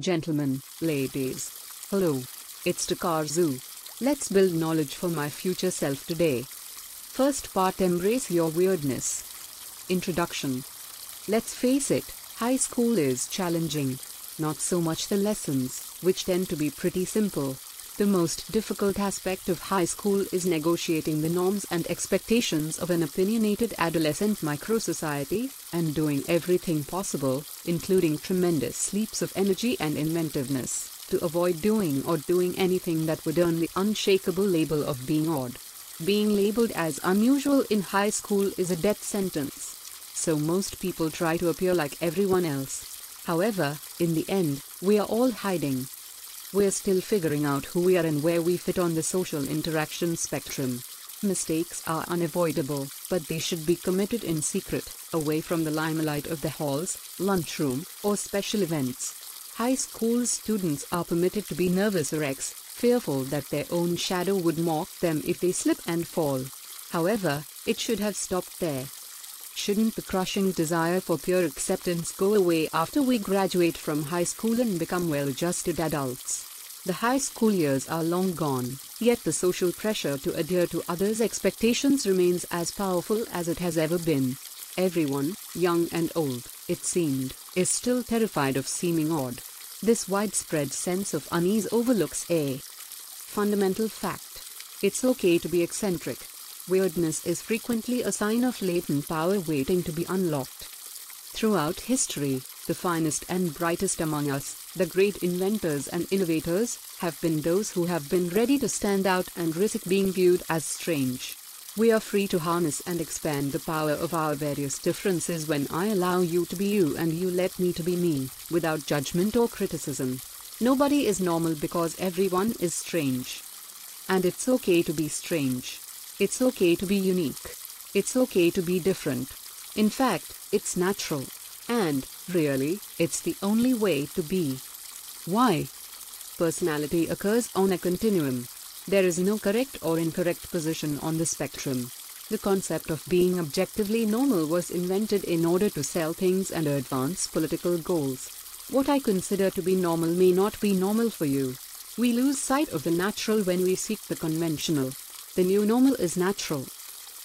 Gentlemen, ladies. Hello. It's Takazun. Let's build knowledge for my future self today. First part Embrace your weirdness. Introduction. Let's face it, high school is challenging. Not so much the lessons, which tend to be pretty simple. The most difficult aspect of high school is negotiating the norms and expectations of an opinionated adolescent micro-society, and doing everything possible, including tremendous leaps of energy and inventiveness, to avoid doing or doing anything that would earn the unshakable label of being odd. Being labeled as unusual in high school is a death sentence. So most people try to appear like everyone else. However, in the end, we are all hiding. We're still figuring out who we are and where we fit on the social interaction spectrum. Mistakes are unavoidable, but they should be committed in secret, away from the limelight of the halls, lunchroom, or special events. High school students are permitted to be nervous or wrecks, fearful that their own shadow would mock them if they slip and fall. However, it should have stopped there. Shouldn't the crushing desire for pure acceptance go away after we graduate from high school and become well adjusted adults? The high school years are long gone, yet the social pressure to adhere to others' expectations remains as powerful as it has ever been. Everyone, young and old, it seemed, is still terrified of seeming odd. This widespread sense of unease overlooks a fundamental fact. It's okay to be eccentric, weirdness is frequently a sign of latent power waiting to be unlocked. Throughout history, the finest and brightest among us, the great inventors and innovators, have been those who have been ready to stand out and risk being viewed as strange. We are free to harness and expand the power of our various differences when I allow you to be you and you let me to be me, without judgment or criticism. Nobody is normal because everyone is strange. And it's okay to be strange. It's okay to be unique. It's okay to be different. In fact, it's natural. And, really, it's the only way to be. Why? Personality occurs on a continuum. There is no correct or incorrect position on the spectrum. The concept of being objectively normal was invented in order to sell things and advance political goals. What I consider to be normal may not be normal for you. We lose sight of the natural when we seek the conventional. The new normal is natural.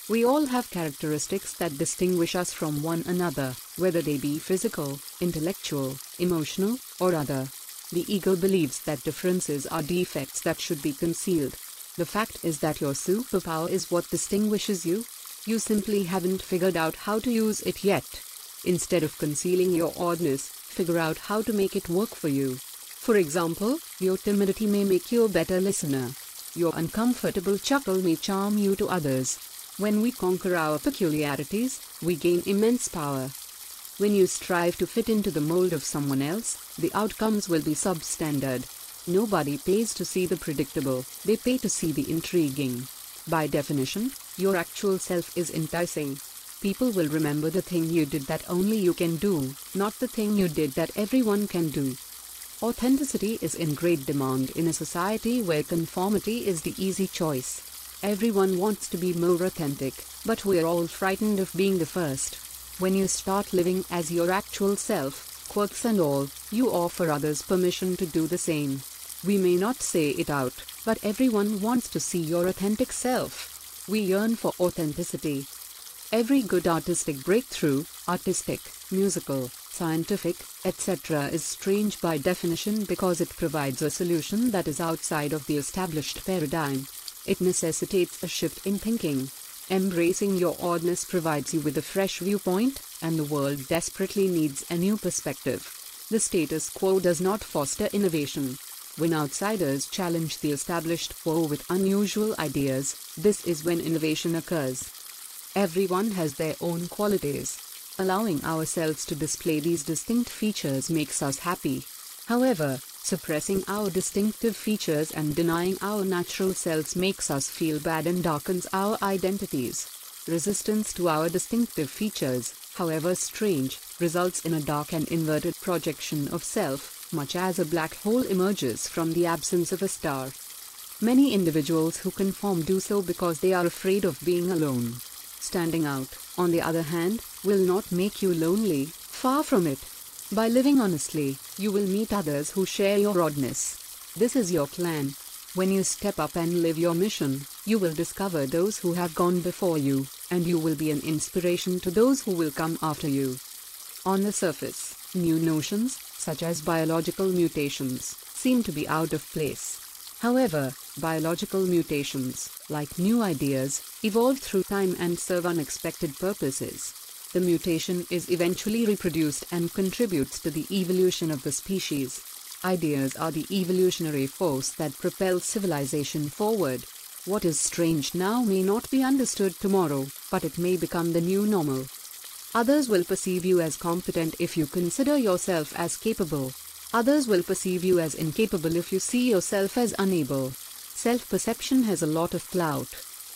We all have characteristics that distinguish us from one another, whether they be physical, intellectual, emotional, or other. The ego believes that differences are defects that should be concealed. The fact is that your superpower is what distinguishes you. You simply haven't figured out how to use it yet. Instead of concealing your oddness, figure out how to make it work for you. For example, your timidity may make you a better listener. Your uncomfortable chuckle may charm you to others. When we conquer our peculiarities, we gain immense power. When you strive to fit into the mold of someone else, the outcomes will be substandard. Nobody pays to see the predictable, they pay to see the intriguing. By definition, your actual self is enticing. People will remember the thing you did that only you can do, not the thing you did that everyone can do. Authenticity is in great demand in a society where conformity is the easy choice. Everyone wants to be more authentic, but we're all frightened of being the first. When you start living as your actual self, quirks and all, you offer others permission to do the same. We may not say it out, but everyone wants to see your authentic self. We yearn for authenticity. Every good artistic breakthrough, artistic, musical, scientific, etc., is strange by definition because it provides a solution that is outside of the established paradigm. It necessitates a shift in thinking. Embracing your oddness provides you with a fresh viewpoint, and the world desperately needs a new perspective. The status quo does not foster innovation. When outsiders challenge the established quo with unusual ideas, this is when innovation occurs. Everyone has their own qualities. Allowing ourselves to display these distinct features makes us happy. However, suppressing our distinctive features and denying our natural selves makes us feel bad and darkens our identities. Resistance to our distinctive features, however strange, results in a dark and inverted projection of self, much as a black hole emerges from the absence of a star. Many individuals who conform do so because they are afraid of being alone. Standing out, on the other hand, will not make you lonely, far from it. By living honestly, you will meet others who share your oddness. This is your clan. When you step up and live your mission, you will discover those who have gone before you, and you will be an inspiration to those who will come after you. On the surface, new notions, such as biological mutations, seem to be out of place. However, biological mutations, like new ideas, evolve through time and serve unexpected purposes. The mutation is eventually reproduced and contributes to the evolution of the species. Ideas are the evolutionary force that propels civilization forward. What is strange now may not be understood tomorrow, but it may become the new normal. Others will perceive you as competent if you consider yourself as capable. Others will perceive you as incapable if you see yourself as unable. Self perception has a lot of clout.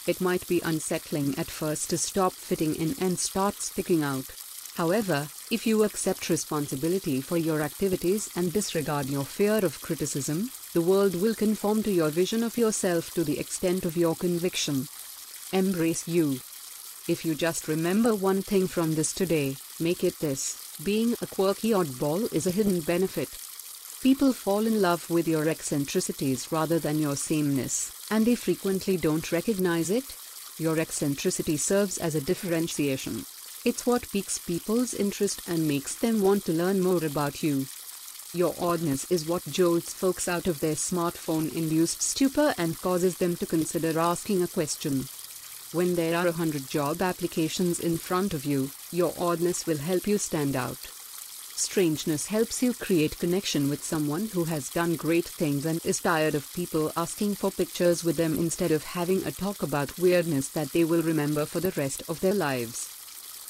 It might be unsettling at first to stop fitting in and start sticking out. However, if you accept responsibility for your activities and disregard your fear of criticism, the world will conform to your vision of yourself to the extent of your conviction. Embrace you. If you just remember one thing from this today, make it this being a quirky oddball is a hidden benefit. People fall in love with your eccentricities rather than your sameness, and they frequently don't recognize it. Your eccentricity serves as a differentiation. It's what piques people's interest and makes them want to learn more about you. Your oddness is what jolts folks out of their smartphone induced stupor and causes them to consider asking a question. When there are a hundred job applications in front of you, your oddness will help you stand out. Strangeness helps you create connection with someone who has done great things and is tired of people asking for pictures with them instead of having a talk about weirdness that they will remember for the rest of their lives.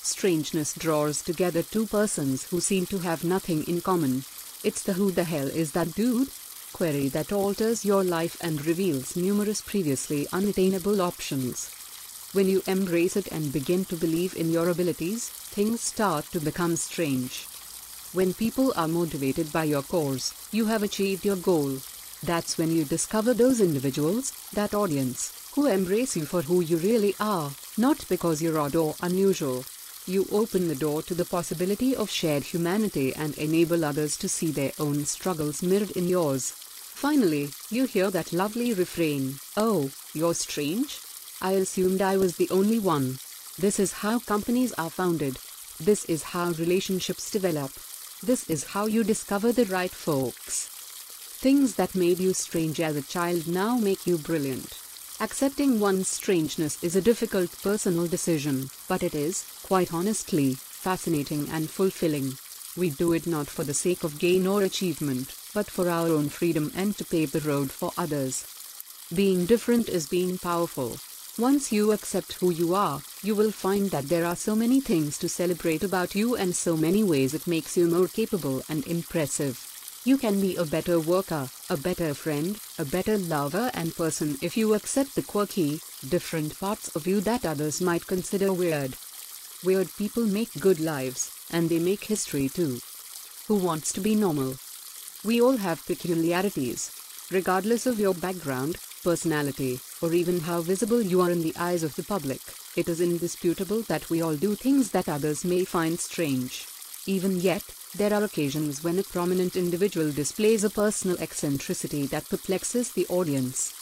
Strangeness draws together two persons who seem to have nothing in common. It's the who the hell is that dude? Query that alters your life and reveals numerous previously unattainable options. When you embrace it and begin to believe in your abilities, things start to become strange. When people are motivated by your course, you have achieved your goal. That's when you discover those individuals, that audience, who embrace you for who you really are, not because you're odd or unusual. You open the door to the possibility of shared humanity and enable others to see their own struggles mirrored in yours. Finally, you hear that lovely refrain Oh, you're strange? I assumed I was the only one. This is how companies are founded. This is how relationships develop. This is how you discover the right folks. Things that made you strange as a child now make you brilliant. Accepting one's strangeness is a difficult personal decision, but it is, quite honestly, fascinating and fulfilling. We do it not for the sake of gain or achievement, but for our own freedom and to pave the road for others. Being different is being powerful. Once you accept who you are, you will find that there are so many things to celebrate about you and so many ways it makes you more capable and impressive. You can be a better worker, a better friend, a better lover and person if you accept the quirky, different parts of you that others might consider weird. Weird people make good lives, and they make history too. Who wants to be normal? We all have peculiarities. Regardless of your background, personality, or even how visible you are in the eyes of the public, it is indisputable that we all do things that others may find strange. Even yet, there are occasions when a prominent individual displays a personal eccentricity that perplexes the audience.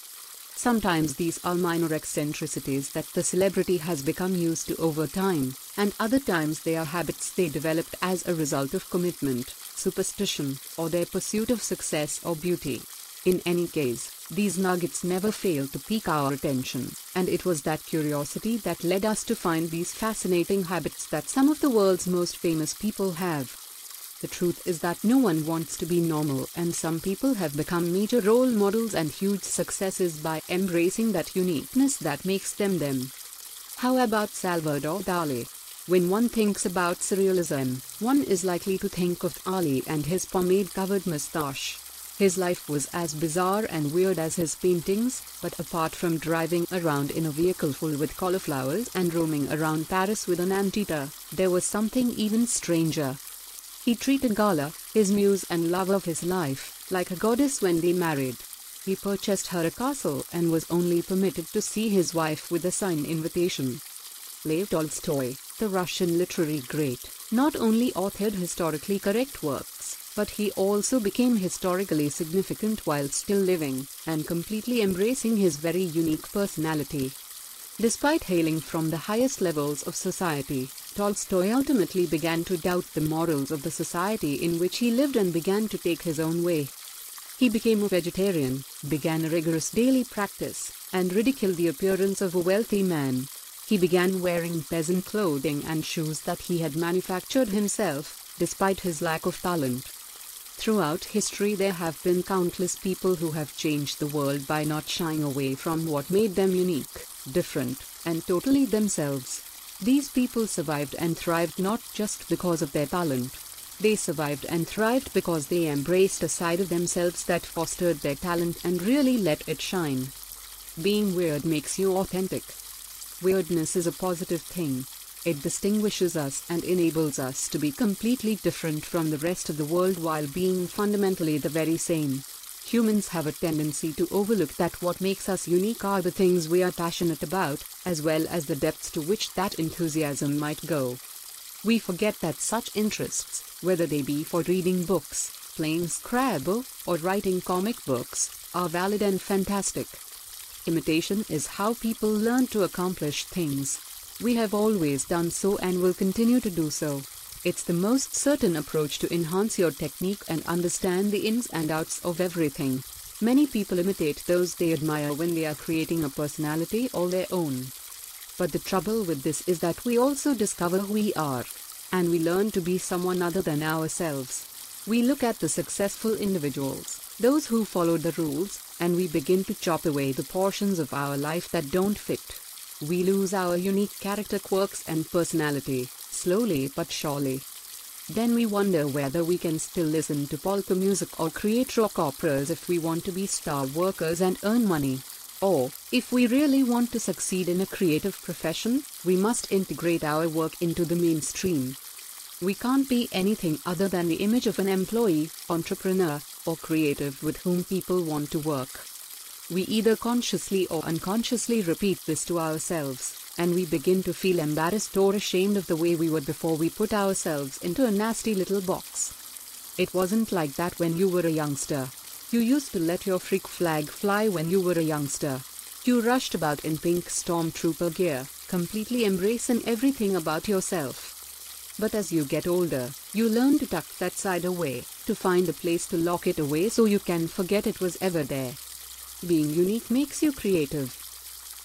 Sometimes these are minor eccentricities that the celebrity has become used to over time, and other times they are habits they developed as a result of commitment, superstition, or their pursuit of success or beauty. In any case, these nuggets never fail to pique our attention, and it was that curiosity that led us to find these fascinating habits that some of the world's most famous people have. The truth is that no one wants to be normal, and some people have become major role models and huge successes by embracing that uniqueness that makes them them. How about Salvador Dali? When one thinks about surrealism, one is likely to think of Dali and his pomade covered mustache. His life was as bizarre and weird as his paintings, but apart from driving around in a vehicle full with cauliflowers and roaming around Paris with an anteater, there was something even stranger. He treated Gala, his muse and love of his life, like a goddess when they married. He purchased her a castle and was only permitted to see his wife with a signed invitation. Lev Tolstoy, the Russian literary great, not only authored historically correct works, but he also became historically significant while still living, and completely embracing his very unique personality. Despite hailing from the highest levels of society, Tolstoy ultimately began to doubt the morals of the society in which he lived and began to take his own way. He became a vegetarian, began a rigorous daily practice, and ridiculed the appearance of a wealthy man. He began wearing peasant clothing and shoes that he had manufactured himself, despite his lack of talent. Throughout history, there have been countless people who have changed the world by not shying away from what made them unique, different, and totally themselves. These people survived and thrived not just because of their talent. They survived and thrived because they embraced a side of themselves that fostered their talent and really let it shine. Being weird makes you authentic. Weirdness is a positive thing. It distinguishes us and enables us to be completely different from the rest of the world while being fundamentally the very same. Humans have a tendency to overlook that what makes us unique are the things we are passionate about, as well as the depths to which that enthusiasm might go. We forget that such interests, whether they be for reading books, playing Scrabble, or writing comic books, are valid and fantastic. Imitation is how people learn to accomplish things. We have always done so and will continue to do so. It's the most certain approach to enhance your technique and understand the ins and outs of everything. Many people imitate those they admire when they are creating a personality all their own. But the trouble with this is that we also discover who we are. And we learn to be someone other than ourselves. We look at the successful individuals, those who follow the rules, and we begin to chop away the portions of our life that don't fit. We lose our unique character quirks and personality, slowly but surely. Then we wonder whether we can still listen to polka music or create rock operas if we want to be star workers and earn money. Or, if we really want to succeed in a creative profession, we must integrate our work into the mainstream. We can't be anything other than the image of an employee, entrepreneur, or creative with whom people want to work. We either consciously or unconsciously repeat this to ourselves and we begin to feel embarrassed or ashamed of the way we were before we put ourselves into a nasty little box. It wasn't like that when you were a youngster. You used to let your freak flag fly when you were a youngster. You rushed about in pink stormtrooper gear, completely embracing everything about yourself. But as you get older, you learn to tuck that side away, to find a place to lock it away so you can forget it was ever there. Being unique makes you creative,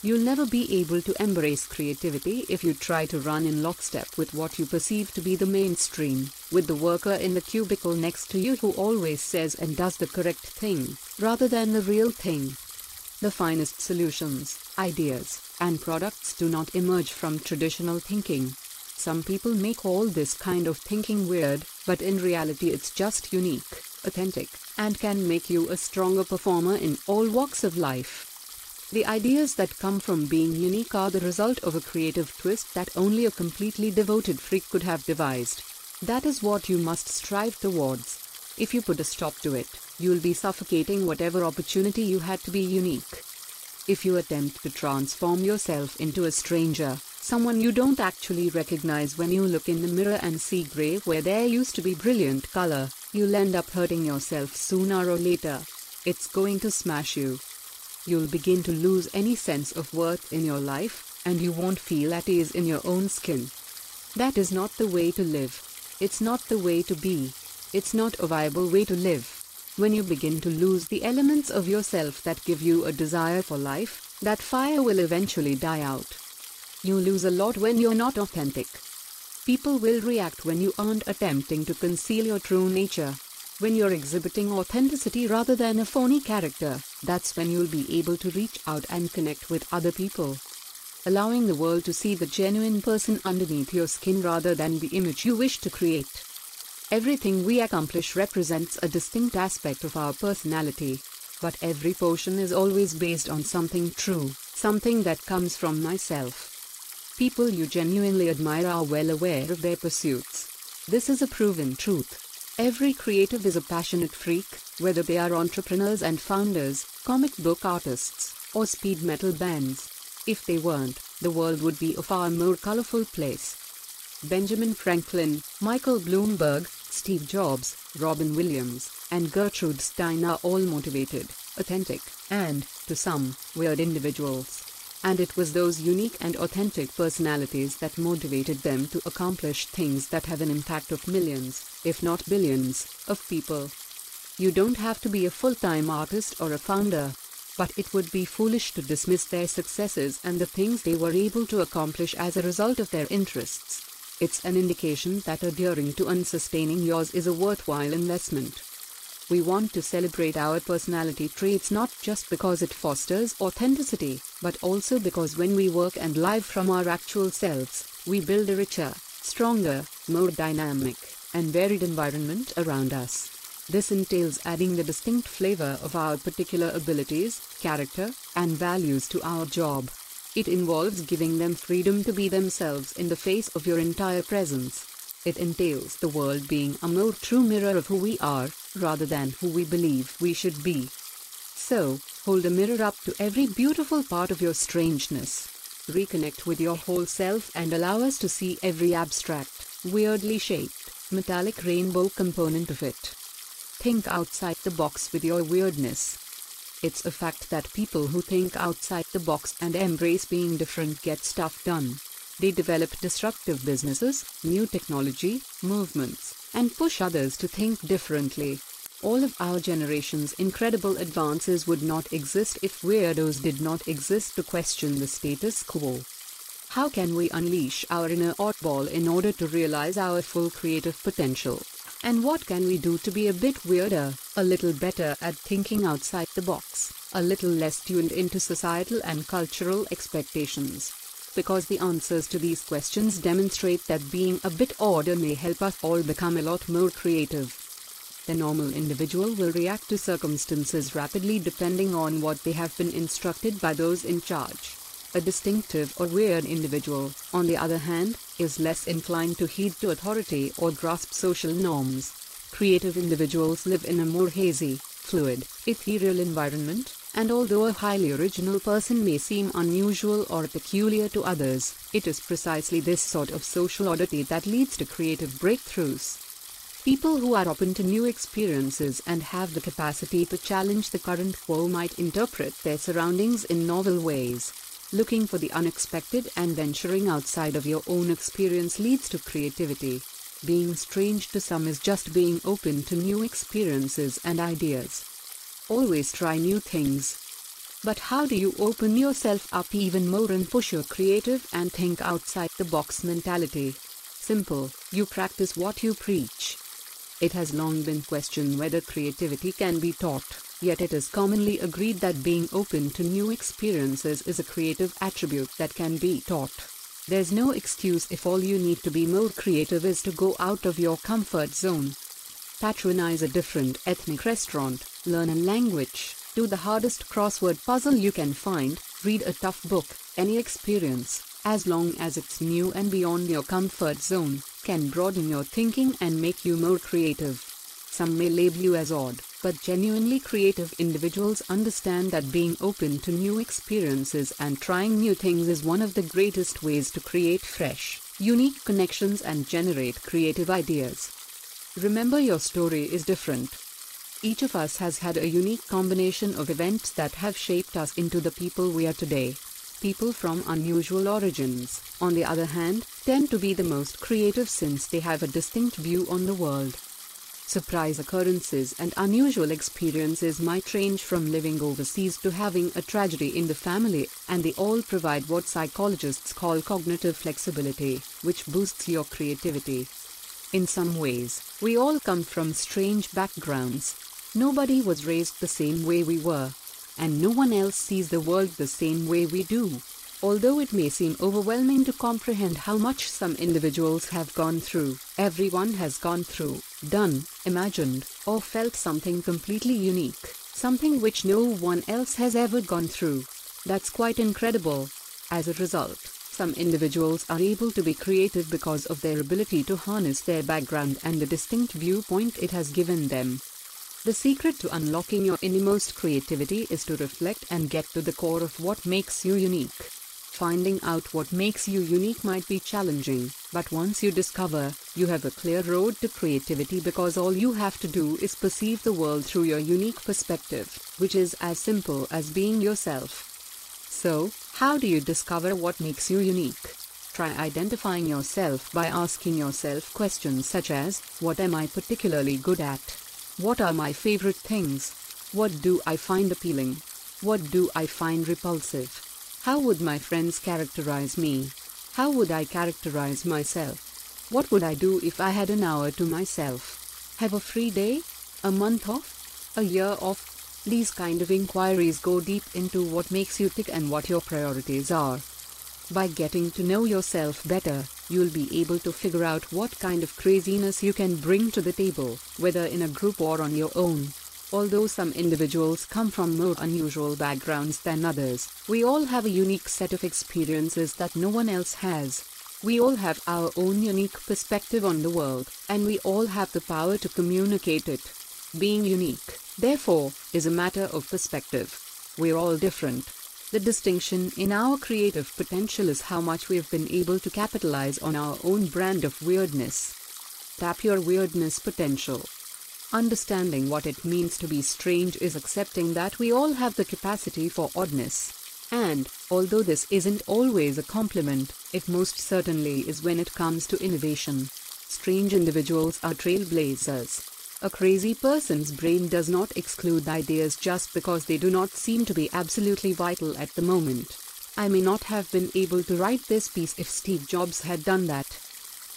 You'll never be able to embrace creativity if you try to run in lockstep with what you perceive to be the mainstream, with the worker in the cubicle next to you who always says and does the correct thing, rather than the real thing. The finest solutions, ideas, and products do not emerge from traditional thinking. Some people make all this kind of thinking weird, but in reality it's just unique, authentic, and can make you a stronger performer in all walks of life. The ideas that come from being unique are the result of a creative twist that only a completely devoted freak could have devised. That is what you must strive towards. If you put a stop to it, you'll be suffocating whatever opportunity you had to be unique. If you attempt to transform yourself into a stranger, someone you don't actually recognize when you look in the mirror and see gray where there used to be brilliant color, you'll end up hurting yourself sooner or later. It's going to smash you you'll begin to lose any sense of worth in your life, and you won't feel at ease in your own skin. That is not the way to live. It's not the way to be. It's not a viable way to live. When you begin to lose the elements of yourself that give you a desire for life, that fire will eventually die out. You lose a lot when you're not authentic. People will react when you aren't attempting to conceal your true nature. When you're exhibiting authenticity rather than a phony character, that's when you'll be able to reach out and connect with other people. Allowing the world to see the genuine person underneath your skin rather than the image you wish to create. Everything we accomplish represents a distinct aspect of our personality. But every portion is always based on something true, something that comes from myself. People you genuinely admire are well aware of their pursuits. This is a proven truth. Every creative is a passionate freak, whether they are entrepreneurs and founders, comic book artists, or speed metal bands. If they weren't, the world would be a far more colorful place. Benjamin Franklin, Michael Bloomberg, Steve Jobs, Robin Williams, and Gertrude Stein are all motivated, authentic, and, to some, weird individuals. And it was those unique and authentic personalities that motivated them to accomplish things that have an impact of millions, if not billions, of people. You don't have to be a full time artist or a founder. But it would be foolish to dismiss their successes and the things they were able to accomplish as a result of their interests. It's an indication that adhering to unsustaining yours is a worthwhile investment. We want to celebrate our personality traits not just because it fosters authenticity, but also because when we work and live from our actual selves, we build a richer, stronger, more dynamic, and varied environment around us. This entails adding the distinct flavor of our particular abilities, character, and values to our job. It involves giving them freedom to be themselves in the face of your entire presence. It entails the world being a more true mirror of who we are, rather than who we believe we should be. So, hold a mirror up to every beautiful part of your strangeness. Reconnect with your whole self and allow us to see every abstract, weirdly shaped, metallic rainbow component of it. Think outside the box with your weirdness. It's a fact that people who think outside the box and embrace being different get stuff done. They develop disruptive businesses, new technology, movements, and push others to think differently. All of our generation's incredible advances would not exist if weirdos did not exist to question the status quo. How can we unleash our inner oddball in order to realize our full creative potential? And what can we do to be a bit weirder, a little better at thinking outside the box, a little less tuned into societal and cultural expectations? Because the answers to these questions demonstrate that being a bit odder may help us all become a lot more creative. The normal individual will react to circumstances rapidly depending on what they have been instructed by those in charge. A distinctive or weird individual, on the other hand, is less inclined to heed to authority or grasp social norms. Creative individuals live in a more hazy, fluid, ethereal environment, and although a highly original person may seem unusual or peculiar to others, it is precisely this sort of social oddity that leads to creative breakthroughs. People who are open to new experiences and have the capacity to challenge the current quo might interpret their surroundings in novel ways. Looking for the unexpected and venturing outside of your own experience leads to creativity. Being strange to some is just being open to new experiences and ideas. Always try new things. But how do you open yourself up even more and push your creative and think outside the box mentality? Simple, you practice what you preach. It has long been questioned whether creativity can be taught. Yet it is commonly agreed that being open to new experiences is a creative attribute that can be taught. There's no excuse if all you need to be more creative is to go out of your comfort zone. Patronize a different ethnic restaurant, learn a language, do the hardest crossword puzzle you can find, read a tough book, any experience, as long as it's new and beyond your comfort zone, can broaden your thinking and make you more creative. Some may label you as odd, but genuinely creative individuals understand that being open to new experiences and trying new things is one of the greatest ways to create fresh, unique connections and generate creative ideas. Remember, your story is different. Each of us has had a unique combination of events that have shaped us into the people we are today. People from unusual origins, on the other hand, tend to be the most creative since they have a distinct view on the world. Surprise occurrences and unusual experiences might range from living overseas to having a tragedy in the family, and they all provide what psychologists call cognitive flexibility, which boosts your creativity. In some ways, we all come from strange backgrounds. Nobody was raised the same way we were, and no one else sees the world the same way we do. Although it may seem overwhelming to comprehend how much some individuals have gone through, everyone has gone through, done, imagined, or felt something completely unique, something which no one else has ever gone through. That's quite incredible. As a result, some individuals are able to be creative because of their ability to harness their background and the distinct viewpoint it has given them. The secret to unlocking your innermost creativity is to reflect and get to the core of what makes you unique. Finding out what makes you unique might be challenging, but once you discover, you have a clear road to creativity because all you have to do is perceive the world through your unique perspective, which is as simple as being yourself. So, how do you discover what makes you unique? Try identifying yourself by asking yourself questions such as What am I particularly good at? What are my favorite things? What do I find appealing? What do I find repulsive? How would my friends characterize me? How would I characterize myself? What would I do if I had an hour to myself? Have a free day? A month off? A year off? These kind of inquiries go deep into what makes you tick and what your priorities are. By getting to know yourself better, you'll be able to figure out what kind of craziness you can bring to the table, whether in a group or on your own. Although some individuals come from more unusual backgrounds than others, we all have a unique set of experiences that no one else has. We all have our own unique perspective on the world, and we all have the power to communicate it. Being unique, therefore, is a matter of perspective. We're all different. The distinction in our creative potential is how much we've been able to capitalize on our own brand of weirdness. Tap your weirdness potential. Understanding what it means to be strange is accepting that we all have the capacity for oddness. And, although this isn't always a compliment, it most certainly is when it comes to innovation. Strange individuals are trailblazers. A crazy person's brain does not exclude ideas just because they do not seem to be absolutely vital at the moment. I may not have been able to write this piece if Steve Jobs had done that.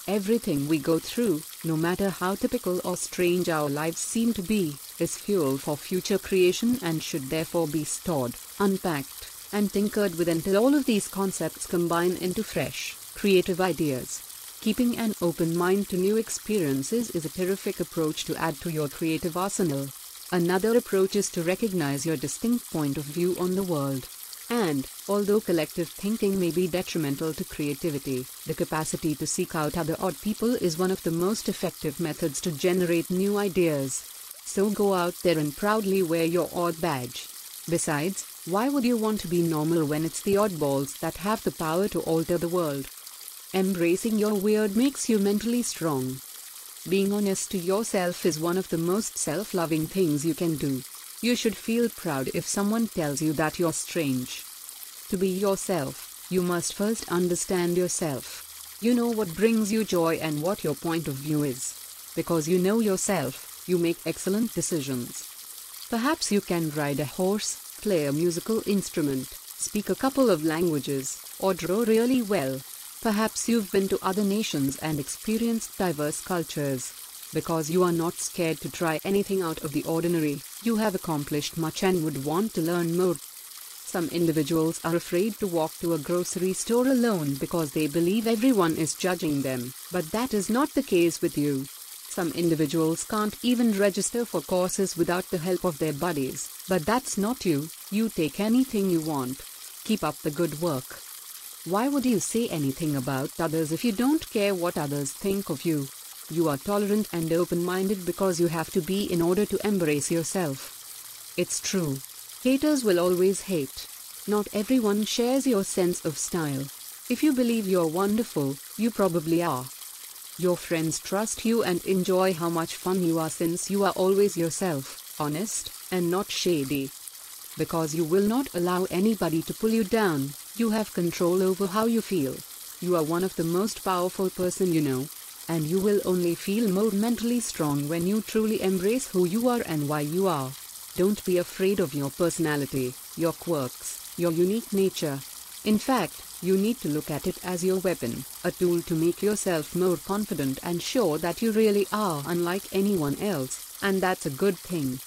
Everything we go through, no matter how typical or strange our lives seem to be, is fuel for future creation and should therefore be stored, unpacked, and tinkered with until all of these concepts combine into fresh, creative ideas. Keeping an open mind to new experiences is a terrific approach to add to your creative arsenal. Another approach is to recognize your distinct point of view on the world. And, although collective thinking may be detrimental to creativity, the capacity to seek out other odd people is one of the most effective methods to generate new ideas. So go out there and proudly wear your odd badge. Besides, why would you want to be normal when it's the oddballs that have the power to alter the world? Embracing your weird makes you mentally strong. Being honest to yourself is one of the most self loving things you can do. You should feel proud if someone tells you that you're strange. To be yourself, you must first understand yourself. You know what brings you joy and what your point of view is. Because you know yourself, you make excellent decisions. Perhaps you can ride a horse, play a musical instrument, speak a couple of languages, or draw really well. Perhaps you've been to other nations and experienced diverse cultures. Because you are not scared to try anything out of the ordinary, you have accomplished much and would want to learn more. Some individuals are afraid to walk to a grocery store alone because they believe everyone is judging them, but that is not the case with you. Some individuals can't even register for courses without the help of their buddies, but that's not you, you take anything you want. Keep up the good work. Why would you say anything about others if you don't care what others think of you? You are tolerant and open minded because you have to be in order to embrace yourself. It's true. Haters will always hate. Not everyone shares your sense of style. If you believe you're wonderful, you probably are. Your friends trust you and enjoy how much fun you are since you are always yourself, honest, and not shady. Because you will not allow anybody to pull you down, you have control over how you feel. You are one of the most powerful person you know. And you will only feel more mentally strong when you truly embrace who you are and why you are. Don't be afraid of your personality, your quirks, your unique nature. In fact, you need to look at it as your weapon, a tool to make yourself more confident and sure that you really are unlike anyone else, and that's a good thing.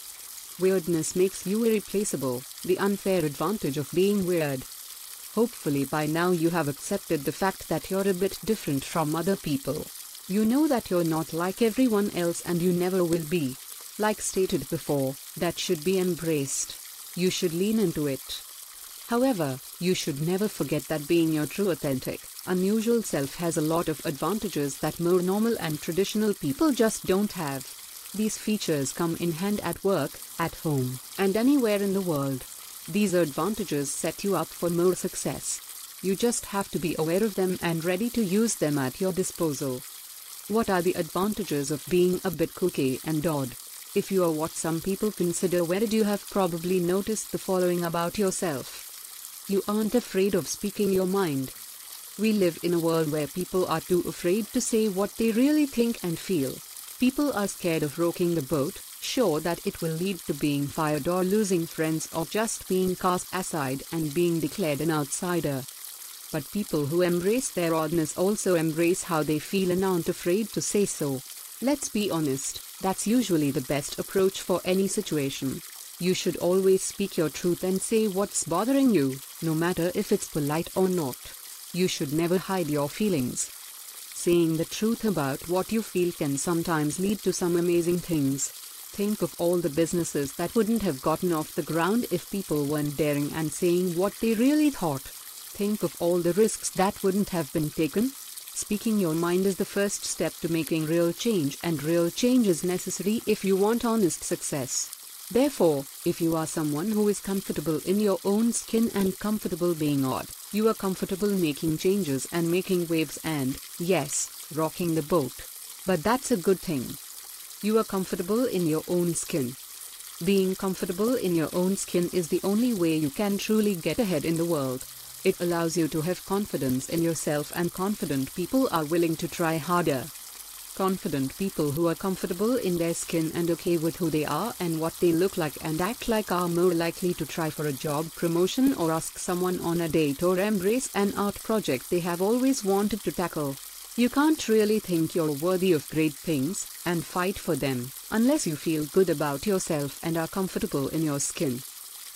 Weirdness makes you irreplaceable, the unfair advantage of being weird. Hopefully by now you have accepted the fact that you're a bit different from other people. You know that you're not like everyone else and you never will be. Like stated before, that should be embraced. You should lean into it. However, you should never forget that being your true authentic, unusual self has a lot of advantages that more normal and traditional people just don't have. These features come in hand at work, at home, and anywhere in the world. These advantages set you up for more success. You just have to be aware of them and ready to use them at your disposal. What are the advantages of being a bit kooky and odd? If you are what some people consider weird, you have probably noticed the following about yourself. You aren't afraid of speaking your mind. We live in a world where people are too afraid to say what they really think and feel. People are scared of rocking the boat, sure that it will lead to being fired or losing friends or just being cast aside and being declared an outsider. But people who embrace their oddness also embrace how they feel and aren't afraid to say so. Let's be honest, that's usually the best approach for any situation. You should always speak your truth and say what's bothering you, no matter if it's polite or not. You should never hide your feelings. Saying the truth about what you feel can sometimes lead to some amazing things. Think of all the businesses that wouldn't have gotten off the ground if people weren't daring and saying what they really thought. Think of all the risks that wouldn't have been taken. Speaking your mind is the first step to making real change, and real change is necessary if you want honest success. Therefore, if you are someone who is comfortable in your own skin and comfortable being odd, you are comfortable making changes and making waves and, yes, rocking the boat. But that's a good thing. You are comfortable in your own skin. Being comfortable in your own skin is the only way you can truly get ahead in the world. It allows you to have confidence in yourself and confident people are willing to try harder. Confident people who are comfortable in their skin and okay with who they are and what they look like and act like are more likely to try for a job promotion or ask someone on a date or embrace an art project they have always wanted to tackle. You can't really think you're worthy of great things and fight for them unless you feel good about yourself and are comfortable in your skin.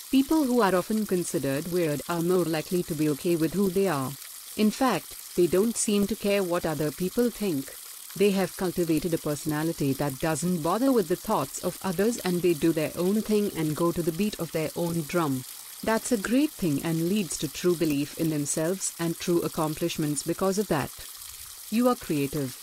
People who are often considered weird are more likely to be okay with who they are. In fact, they don't seem to care what other people think. They have cultivated a personality that doesn't bother with the thoughts of others and they do their own thing and go to the beat of their own drum. That's a great thing and leads to true belief in themselves and true accomplishments because of that. You are creative.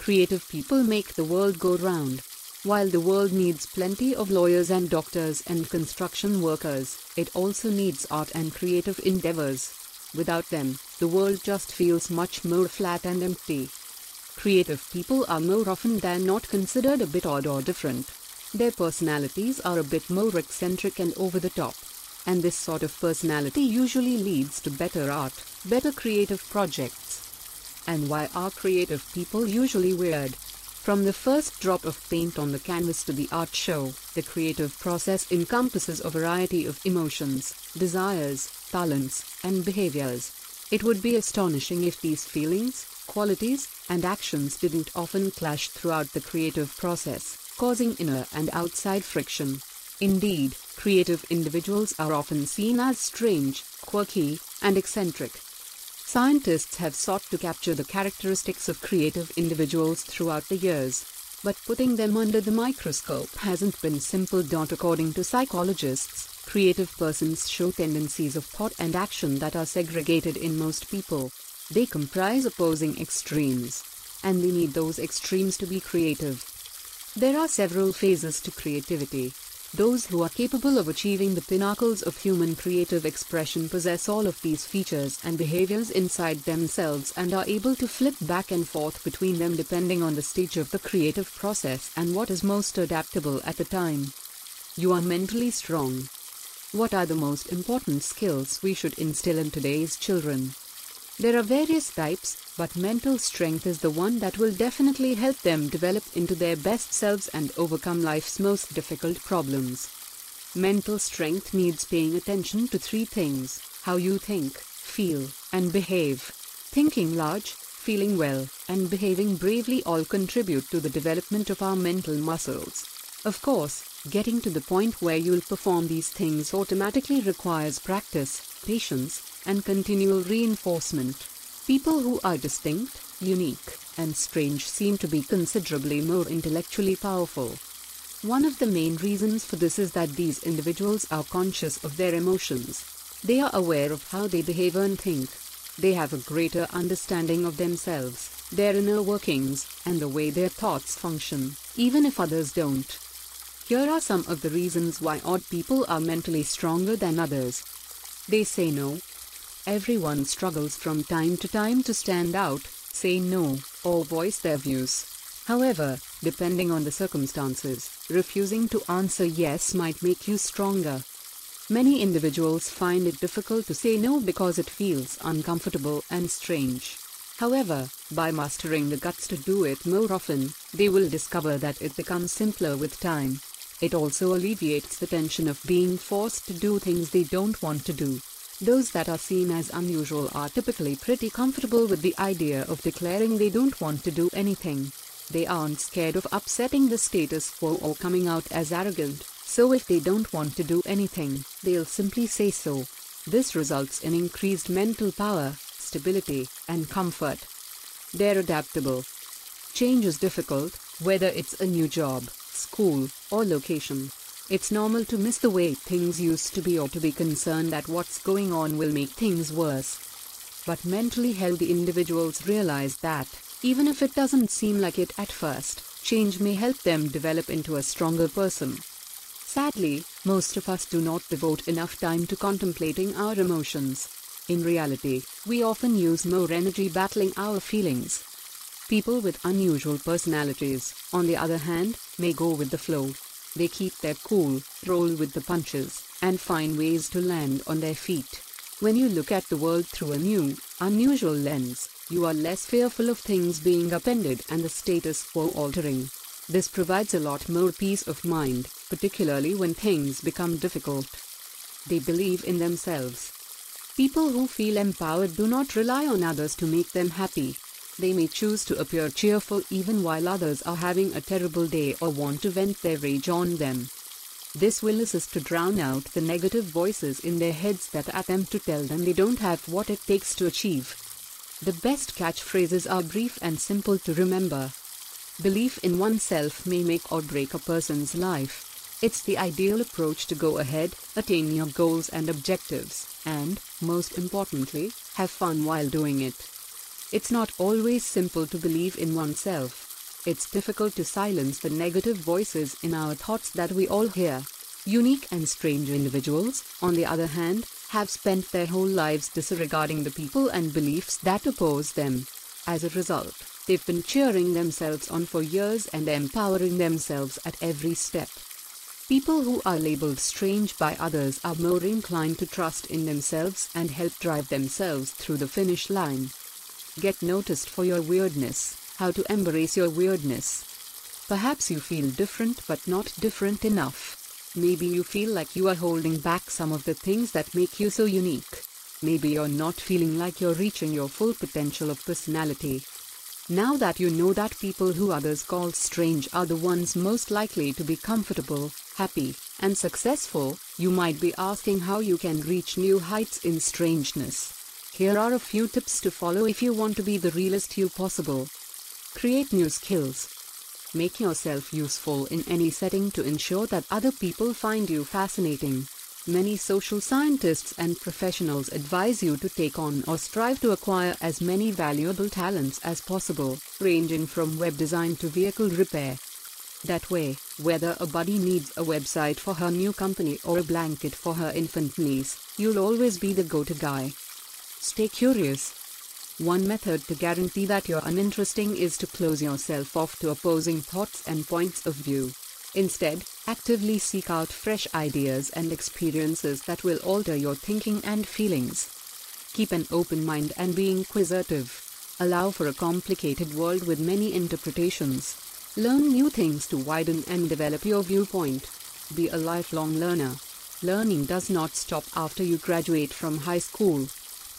Creative people make the world go round. While the world needs plenty of lawyers and doctors and construction workers, it also needs art and creative endeavors. Without them, the world just feels much more flat and empty. Creative people are more often than not considered a bit odd or different. Their personalities are a bit more eccentric and over the top. And this sort of personality usually leads to better art, better creative projects. And why are creative people usually weird? From the first drop of paint on the canvas to the art show, the creative process encompasses a variety of emotions, desires, talents, and behaviors. It would be astonishing if these feelings, qualities, and actions didn't often clash throughout the creative process, causing inner and outside friction. Indeed, creative individuals are often seen as strange, quirky, and eccentric. Scientists have sought to capture the characteristics of creative individuals throughout the years, but putting them under the microscope hasn't been simple. According to psychologists, creative persons show tendencies of thought and action that are segregated in most people. They comprise opposing extremes, and they need those extremes to be creative. There are several phases to creativity. Those who are capable of achieving the pinnacles of human creative expression possess all of these features and behaviors inside themselves and are able to flip back and forth between them depending on the stage of the creative process and what is most adaptable at the time. You are mentally strong. What are the most important skills we should instill in today's children? There are various types, but mental strength is the one that will definitely help them develop into their best selves and overcome life's most difficult problems. Mental strength needs paying attention to three things how you think, feel, and behave. Thinking large, feeling well, and behaving bravely all contribute to the development of our mental muscles. Of course, getting to the point where you'll perform these things automatically requires practice, patience, and continual reinforcement. People who are distinct, unique, and strange seem to be considerably more intellectually powerful. One of the main reasons for this is that these individuals are conscious of their emotions. They are aware of how they behave and think. They have a greater understanding of themselves, their inner workings, and the way their thoughts function, even if others don't. Here are some of the reasons why odd people are mentally stronger than others. They say no, Everyone struggles from time to time to stand out, say no, or voice their views. However, depending on the circumstances, refusing to answer yes might make you stronger. Many individuals find it difficult to say no because it feels uncomfortable and strange. However, by mastering the guts to do it more often, they will discover that it becomes simpler with time. It also alleviates the tension of being forced to do things they don't want to do. Those that are seen as unusual are typically pretty comfortable with the idea of declaring they don't want to do anything. They aren't scared of upsetting the status quo or coming out as arrogant, so if they don't want to do anything, they'll simply say so. This results in increased mental power, stability, and comfort. They're adaptable. Change is difficult, whether it's a new job, school, or location. It's normal to miss the way things used to be or to be concerned that what's going on will make things worse. But mentally healthy individuals realize that, even if it doesn't seem like it at first, change may help them develop into a stronger person. Sadly, most of us do not devote enough time to contemplating our emotions. In reality, we often use more energy battling our feelings. People with unusual personalities, on the other hand, may go with the flow. They keep their cool, roll with the punches, and find ways to land on their feet. When you look at the world through a new, unusual lens, you are less fearful of things being upended and the status quo altering. This provides a lot more peace of mind, particularly when things become difficult. They believe in themselves. People who feel empowered do not rely on others to make them happy. They may choose to appear cheerful even while others are having a terrible day or want to vent their rage on them. This will assist to drown out the negative voices in their heads that attempt to tell them they don't have what it takes to achieve. The best catchphrases are brief and simple to remember. Belief in oneself may make or break a person's life. It's the ideal approach to go ahead, attain your goals and objectives, and, most importantly, have fun while doing it. It's not always simple to believe in oneself. It's difficult to silence the negative voices in our thoughts that we all hear. Unique and strange individuals, on the other hand, have spent their whole lives disregarding the people and beliefs that oppose them. As a result, they've been cheering themselves on for years and empowering themselves at every step. People who are labeled strange by others are more inclined to trust in themselves and help drive themselves through the finish line. Get noticed for your weirdness, how to embrace your weirdness. Perhaps you feel different but not different enough. Maybe you feel like you are holding back some of the things that make you so unique. Maybe you're not feeling like you're reaching your full potential of personality. Now that you know that people who others call strange are the ones most likely to be comfortable, happy, and successful, you might be asking how you can reach new heights in strangeness. Here are a few tips to follow if you want to be the realest you possible. Create new skills. Make yourself useful in any setting to ensure that other people find you fascinating. Many social scientists and professionals advise you to take on or strive to acquire as many valuable talents as possible, ranging from web design to vehicle repair. That way, whether a buddy needs a website for her new company or a blanket for her infant niece, you'll always be the go to guy. Stay curious. One method to guarantee that you're uninteresting is to close yourself off to opposing thoughts and points of view. Instead, actively seek out fresh ideas and experiences that will alter your thinking and feelings. Keep an open mind and be inquisitive. Allow for a complicated world with many interpretations. Learn new things to widen and develop your viewpoint. Be a lifelong learner. Learning does not stop after you graduate from high school.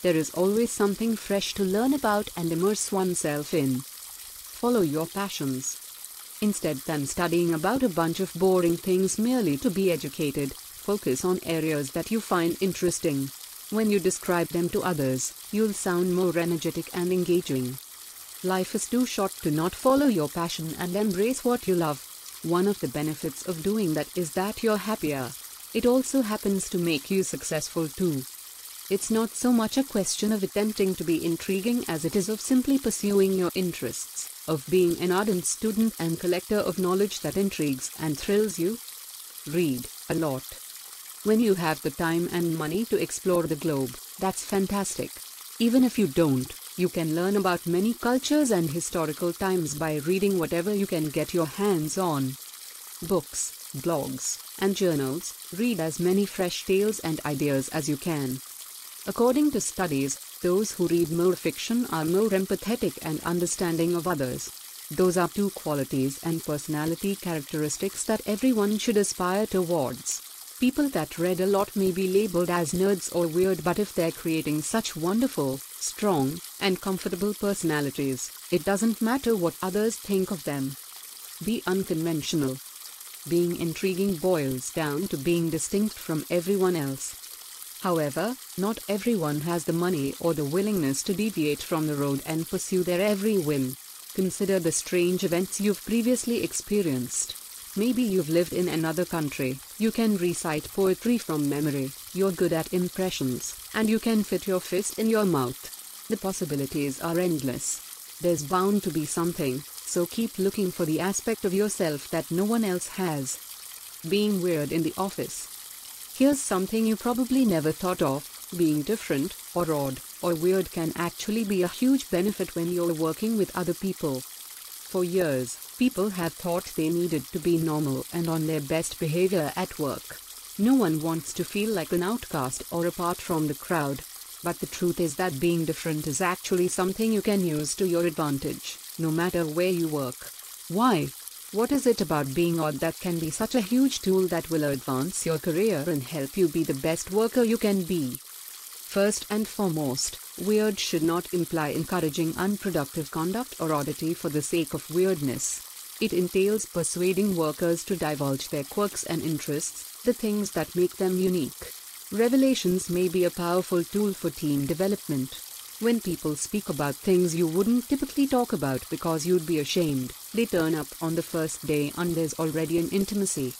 There is always something fresh to learn about and immerse oneself in. Follow your passions. Instead than studying about a bunch of boring things merely to be educated, focus on areas that you find interesting. When you describe them to others, you'll sound more energetic and engaging. Life is too short to not follow your passion and embrace what you love. One of the benefits of doing that is that you're happier. It also happens to make you successful too. It's not so much a question of attempting to be intriguing as it is of simply pursuing your interests, of being an ardent student and collector of knowledge that intrigues and thrills you. Read a lot. When you have the time and money to explore the globe, that's fantastic. Even if you don't, you can learn about many cultures and historical times by reading whatever you can get your hands on. Books, blogs, and journals, read as many fresh tales and ideas as you can. According to studies, those who read more fiction are more empathetic and understanding of others. Those are two qualities and personality characteristics that everyone should aspire towards. People that read a lot may be labeled as nerds or weird, but if they're creating such wonderful, strong, and comfortable personalities, it doesn't matter what others think of them. Be unconventional. Being intriguing boils down to being distinct from everyone else. However, not everyone has the money or the willingness to deviate from the road and pursue their every whim. Consider the strange events you've previously experienced. Maybe you've lived in another country, you can recite poetry from memory, you're good at impressions, and you can fit your fist in your mouth. The possibilities are endless. There's bound to be something, so keep looking for the aspect of yourself that no one else has. Being weird in the office. Here's something you probably never thought of being different, or odd, or weird can actually be a huge benefit when you're working with other people. For years, people have thought they needed to be normal and on their best behavior at work. No one wants to feel like an outcast or apart from the crowd. But the truth is that being different is actually something you can use to your advantage, no matter where you work. Why? What is it about being odd that can be such a huge tool that will advance your career and help you be the best worker you can be? First and foremost, weird should not imply encouraging unproductive conduct or oddity for the sake of weirdness. It entails persuading workers to divulge their quirks and interests, the things that make them unique. Revelations may be a powerful tool for team development. When people speak about things you wouldn't typically talk about because you'd be ashamed, they turn up on the first day and there's already an intimacy.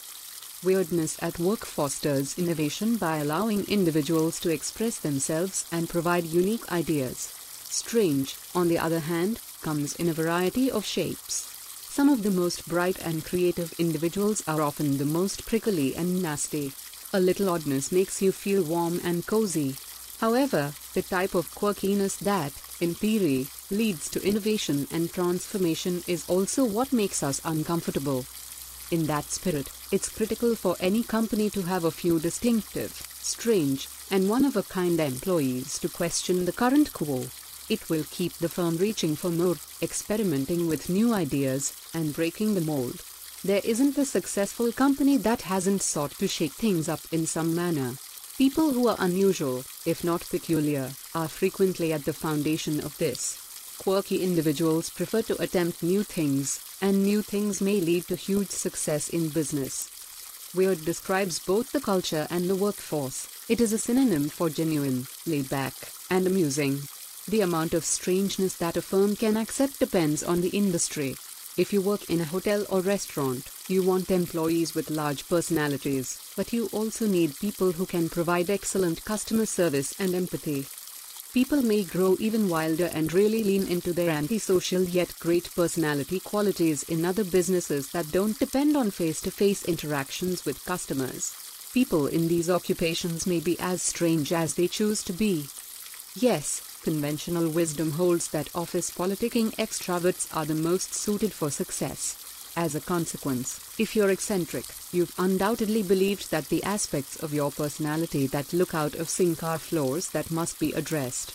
Weirdness at work fosters innovation by allowing individuals to express themselves and provide unique ideas. Strange, on the other hand, comes in a variety of shapes. Some of the most bright and creative individuals are often the most prickly and nasty. A little oddness makes you feel warm and cozy. However, the type of quirkiness that, in theory, leads to innovation and transformation is also what makes us uncomfortable. In that spirit, it's critical for any company to have a few distinctive, strange, and one of a kind employees to question the current quo. It will keep the firm reaching for more, experimenting with new ideas, and breaking the mold. There isn't a successful company that hasn't sought to shake things up in some manner. People who are unusual, if not peculiar, are frequently at the foundation of this. Quirky individuals prefer to attempt new things, and new things may lead to huge success in business. Weird describes both the culture and the workforce. It is a synonym for genuine, laid back, and amusing. The amount of strangeness that a firm can accept depends on the industry. If you work in a hotel or restaurant, you want employees with large personalities, but you also need people who can provide excellent customer service and empathy. People may grow even wilder and really lean into their antisocial yet great personality qualities in other businesses that don't depend on face to face interactions with customers. People in these occupations may be as strange as they choose to be. Yes, conventional wisdom holds that office politicking extroverts are the most suited for success. As a consequence, if you're eccentric, you've undoubtedly believed that the aspects of your personality that look out of sync are flaws that must be addressed.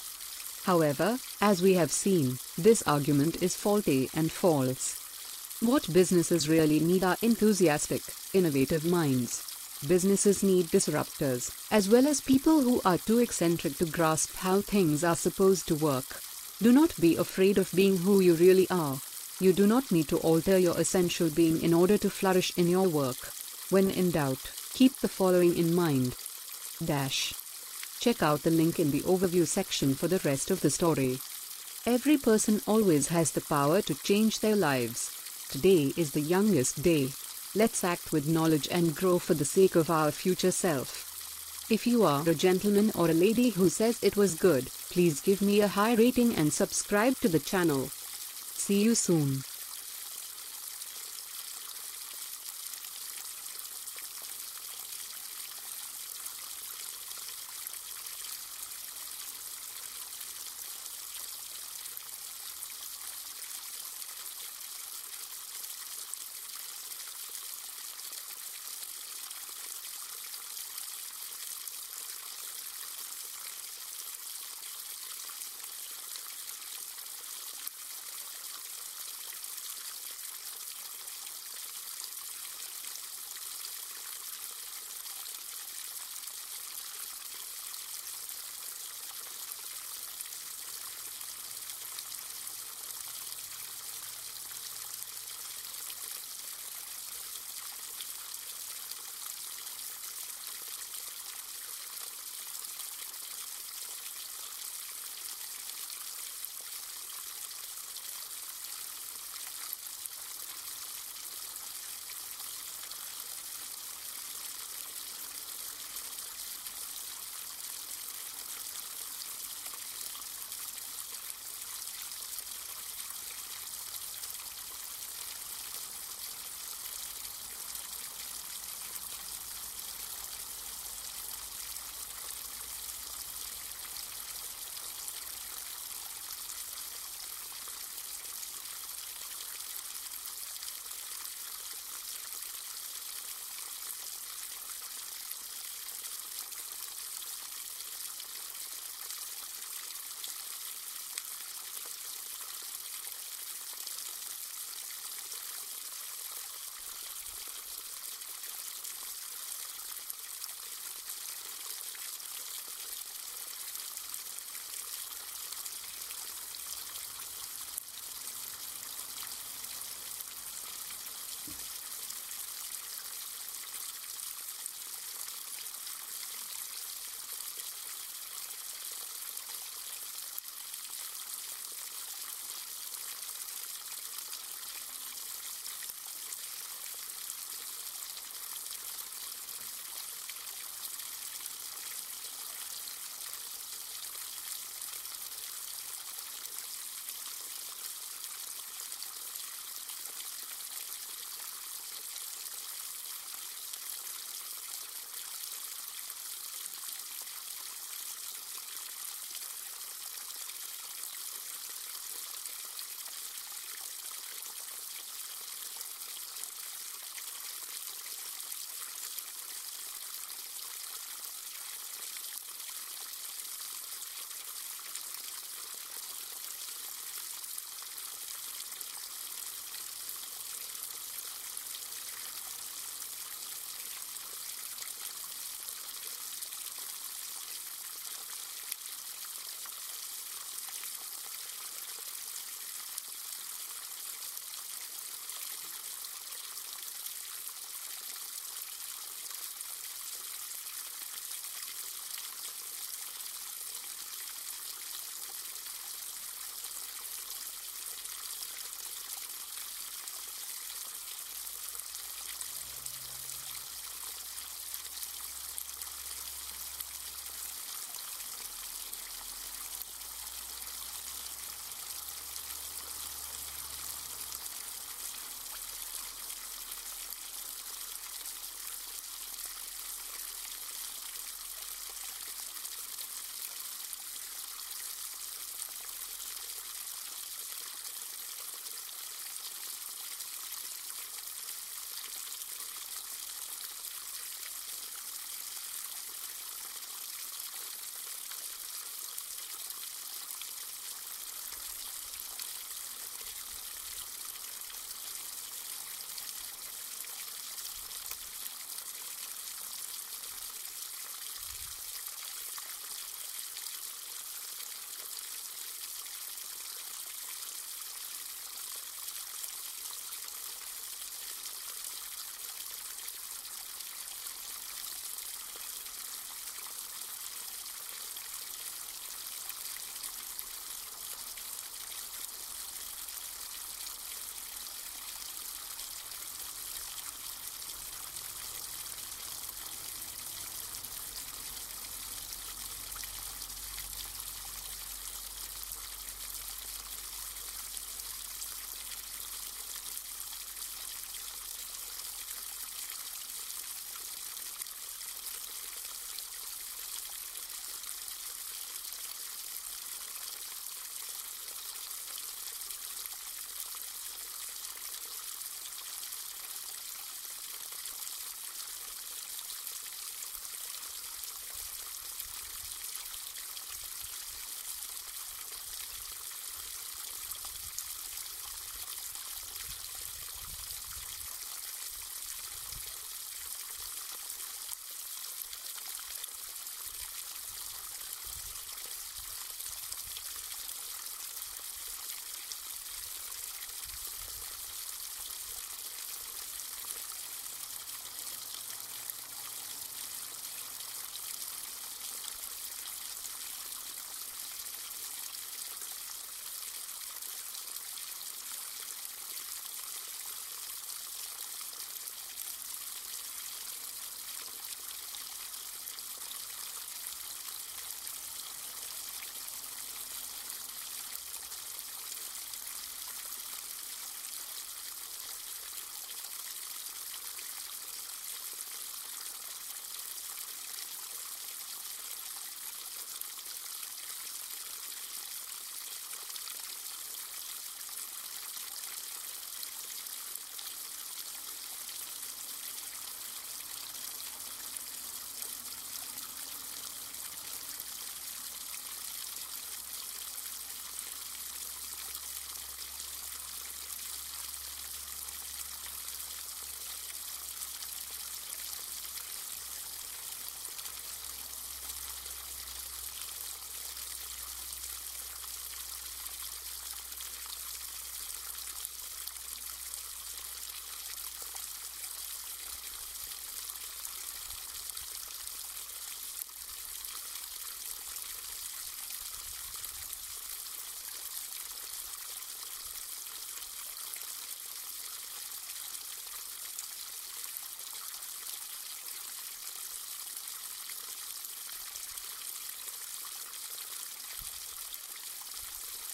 However, as we have seen, this argument is faulty and false. What businesses really need are enthusiastic, innovative minds. Businesses need disruptors, as well as people who are too eccentric to grasp how things are supposed to work. Do not be afraid of being who you really are. You do not need to alter your essential being in order to flourish in your work. When in doubt, keep the following in mind. Dash. Check out the link in the overview section for the rest of the story. Every person always has the power to change their lives. Today is the youngest day. Let's act with knowledge and grow for the sake of our future self. If you are a gentleman or a lady who says it was good, please give me a high rating and subscribe to the channel. See you soon.